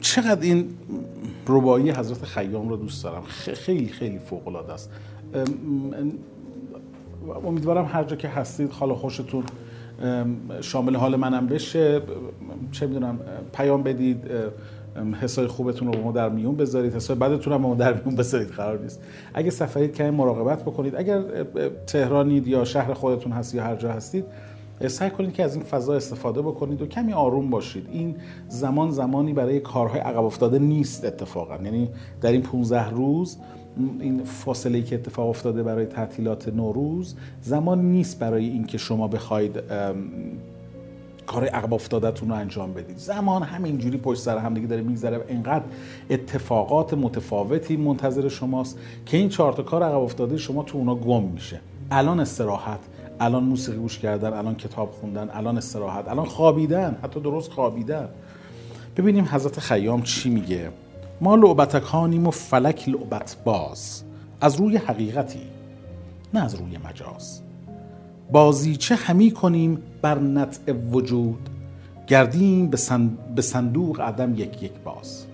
چقدر این ربایی حضرت خیام رو دوست دارم؟ خیلی خیلی فوق العاده است امیدوارم هر جا که هستید حال خوشتون شامل حال منم بشه. چه می‌دونم پیام بدید. حسای خوبتون رو ما در میون بذارید. حسای بدتون هم ما در میون بذارید قرار نیست. اگه سفرید که مراقبت بکنید. اگر تهرانید یا شهر خودتون هست یا هر جا هستید سعی کنید که از این فضا استفاده بکنید و کمی آروم باشید. این زمان زمانی برای کارهای عقب افتاده نیست اتفاقا. یعنی در این 15 روز این فاصله که اتفاق افتاده برای تعطیلات نوروز زمان نیست برای اینکه شما بخواید کار عقب افتادهتون رو انجام بدید. زمان همینجوری پشت سر هم دیگه داره میگذره اینقدر اتفاقات متفاوتی منتظر شماست که این چهار تا کار عقب افتاده شما تو اونا گم میشه. الان استراحت الان موسیقی گوش کردن الان کتاب خوندن الان استراحت الان خوابیدن حتی درست خوابیدن. ببینیم حضرت خیام چی میگه. ما لعبتکانیم و فلک لعبت باز. از روی حقیقتی نه از روی مجاز. بازیچه همی کنیم بر نطع وجود؟ گردیم به, صندوق عدم یک یک باز.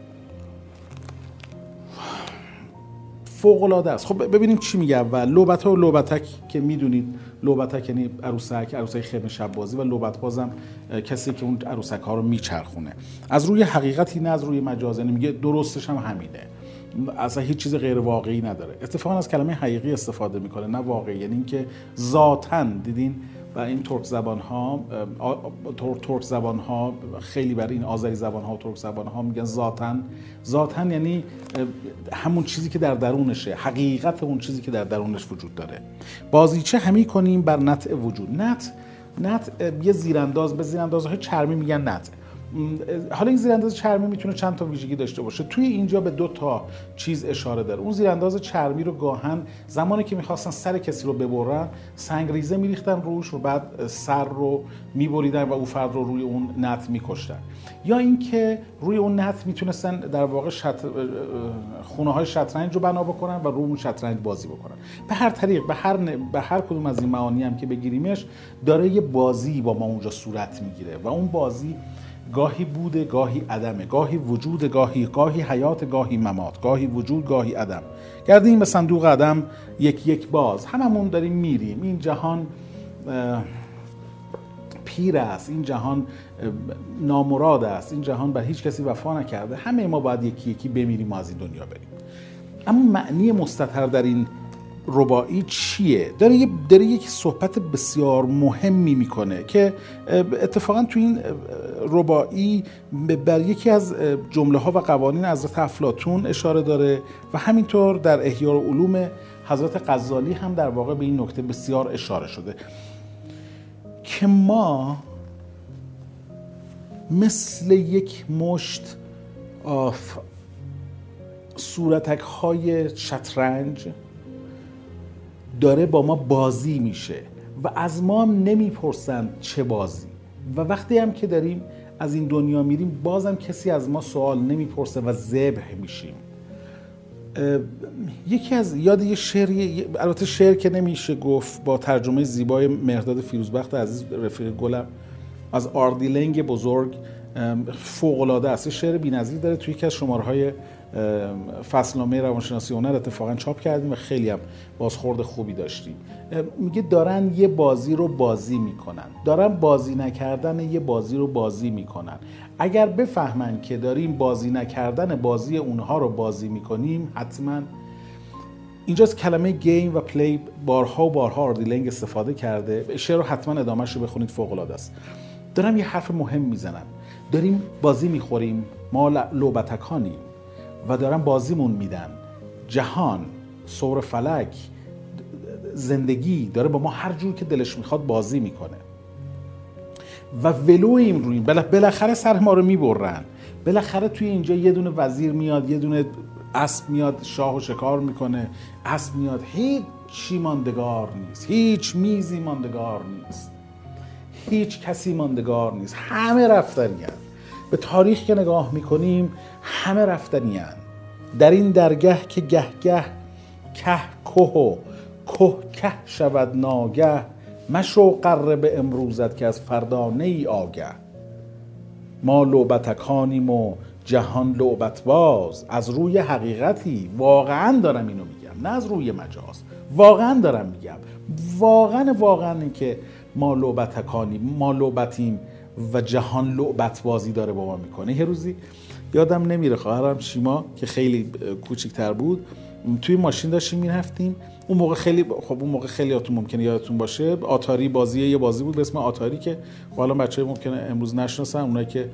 فوق العاده است. خب ببینیم چی میگه اول. لوبت ها و لوبتک که می‌دونید لوبتک یعنی عروسک عروسک خیمه شب بازی و لوبت بازم کسی که اون عروسک ها رو میچرخونه. از روی حقیقتی نه از روی مجاز. یعنی میگه درستش هم همینه. اصلا هیچ چیز غیر واقعی نداره. اتفاقا از کلمه حقیقی استفاده می‌کنه نه واقعی. یعنی اینکه ذاتا دیدین؟ و این ترک زبان ها ترک زبان ها خیلی برای این آذری زبان ها و ترک زبان ها میگن ذاتا ذاتا یعنی همون چیزی که در درونشه حقیقت اون چیزی که در درونش وجود داره. بازیچه همی کنیم بر نطع وجود. نطع نطع یه زیرانداز به زیراندازهای چرمی میگن نطع حالا این زیرانداز چرمی می‌تونه چند تا ویژگی داشته باشه. توی اینجا به دو تا چیز اشاره داره. اون زیرانداز چرمی رو گاهاً زمانی که می‌خواستن سر کسی رو ببرن سنگریزه میریختن روش و بعد سر رو میبریدن و او فرد رو روی اون نطع میکشتن. یا اینکه روی اون نطع می‌تونستن در واقع شط... خونه های شطرنج رو بنا بکنن و روی اون شطرنج بازی بکنن. به هر طریق به هر به هر کدوم از این معانی هم که بگیریمش داره یه بازی با ما اونجا صورت می‌گیره و اون بازی گاهی بوده گاهی عدمه گاهی وجود گاهی گاهی حیات گاهی ممات. گاهی وجود گاهی عدم. گردیم به صندوق عدم یک یک باز. هممون داریم میریم. این جهان پیر است. این جهان نامراد است. این جهان بر هیچ کسی وفا نکرده. همه ما باید یکی یکی بمیریم و از این دنیا بریم. اما معنی مستطر در این ربایی چیه؟ داره, داره یک صحبت بسیار مهمی می‌کنه که اتفاقا تو این ربایی بر یکی از جمله ها و قوانین حضرت افلاتون اشاره داره و همینطور در احیار علوم حضرت غزالی هم در واقع به این نکته بسیار اشاره شده. که ما مثل یک مشت صورتک های شطرنج داره با ما بازی میشه و از ما هم نمی‌پرسن چه بازی. و وقتی هم که داریم از این دنیا میریم بازم کسی از ما سوال نمی‌پرسه و ذبح میشیم. یکی از یاد یه شعر البته شعر که نمیشه گفت با ترجمه زیبای مهرداد فیروزبخت عزیز رفیق گلم از آردیلنگ بزرگ فوق العاده است. شعر بی‌نظیر داره توی یکی از شماره های فصلنامه روانشناسی هنر اتفاقا چاپ کردیم و خیلی هم بازخورد خوبی داشتیم. میگه دارن یه بازی رو بازی می‌کنن. دارن بازی نکردن یه بازی رو بازی می‌کنن. اگر بفهمن که داریم بازی نکردن بازی اونها رو بازی می‌کنیم حتما اینجاست کلمه game و play بارها و بارها آر دی لنگ استفاده کرده. شعر رو حتما ادامهش بخونید فوق العاده است. دارم یه حرف مهم می‌زنم داریم بازی می‌خوریم. ما لعبتکانیم و دارن بازیمون میدن جهان سور فلک زندگی داره با ما هر جور که دلش می‌خواد بازی می‌کنه. و ولویم رویم بالاخره سر ما رو می‌برن. بالاخره توی اینجا یه دونه وزیر میاد یه دونه اسب میاد شاه و شکار می‌کنه. اسب میاد. هیچ چی ماندگار نیست. هیچ میزی ماندگار نیست. هیچ کسی ماندگار نیست. همه رفتنی به تاریخ که نگاه می‌کنیم همه رفتنی در این درگه که گه گه که که و که که شود ناگه مشو قره به امروزت که از فردا ای آگه. ما لوبتکانیم و جهان لعبت باز. از روی حقیقتی واقعا دارم اینو میگم. نه از روی مجاز. واقعا دارم میگم. واقعا واقعا این که ما لعبتکانیم ما لعبتیم و جهان لعبت بازی داره با ما می‌کنه. یه روزی یادم نمیره خواهرم شیما که خیلی کوچیکتر بود توی ماشین داشتیم می‌رفتیم. اون موقع خیلی خب اون موقع خیلیاتون ممکنه یادتون باشه. آتاری بازی یه بازی بود به اسم آتاری که حالا بچه ممکنه امروز نشناسن. اونایی که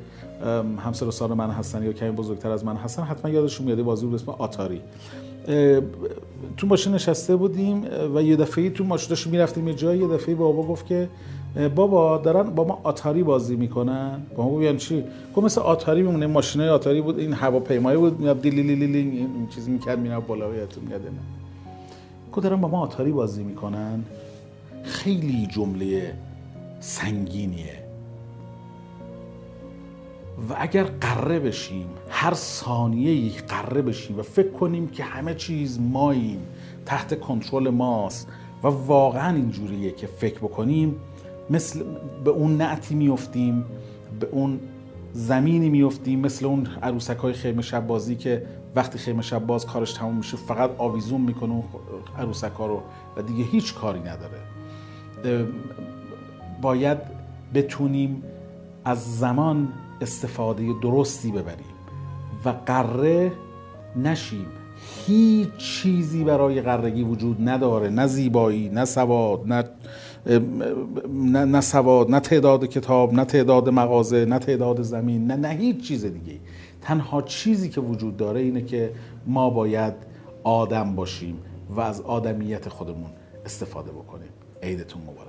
همسر سال من هستن یا کمی بزرگتر از من هستن حتما یادشون میاد بازی بود به اسم آتاری. تو ماشین نشسته بودیم و یه دفعه تو ماشین داشتیم می‌رفتیم یه جایی یه دفعه بابا گفت که بابا دارن با ما آتاری بازی می‌کنن. با ما یعنی چی. گفت مثل آتاری میمونه ماشینای آتاری بود این هواپیمایی بود میاد دیلی این چیزی می‌کرد مینا بالا یادتون میاد نه گفت دارن با ما آتاری بازی می‌کنن. خیلی جمله سنگینیه. و اگر قره بشیم هر ثانیه یک قره بشیم و فکر کنیم که همه چیز ماییم تحت کنترل ماست و واقعا اینجوریه که فکر بکنیم مثل به اون نعتی میفتیم به اون زمینی میفتیم مثل اون عروسک های خیمه شب بازی که وقتی خیمه شب باز کارش تموم میشه فقط آویزون می‌کنه اون عروسک ها رو و دیگه هیچ کاری نداره. باید بتونیم از زمان استفاده درستی ببریم و قره نشیم. هیچ چیزی برای قرگی وجود نداره نه زیبایی نه سواد نه نه, نه سواد نه تعداد کتاب نه تعداد مغازه نه تعداد زمین نه نه هیچ چیز دیگه تنها چیزی که وجود داره اینه که ما باید آدم باشیم و از آدمیت خودمون استفاده بکنیم عیدتون مبارک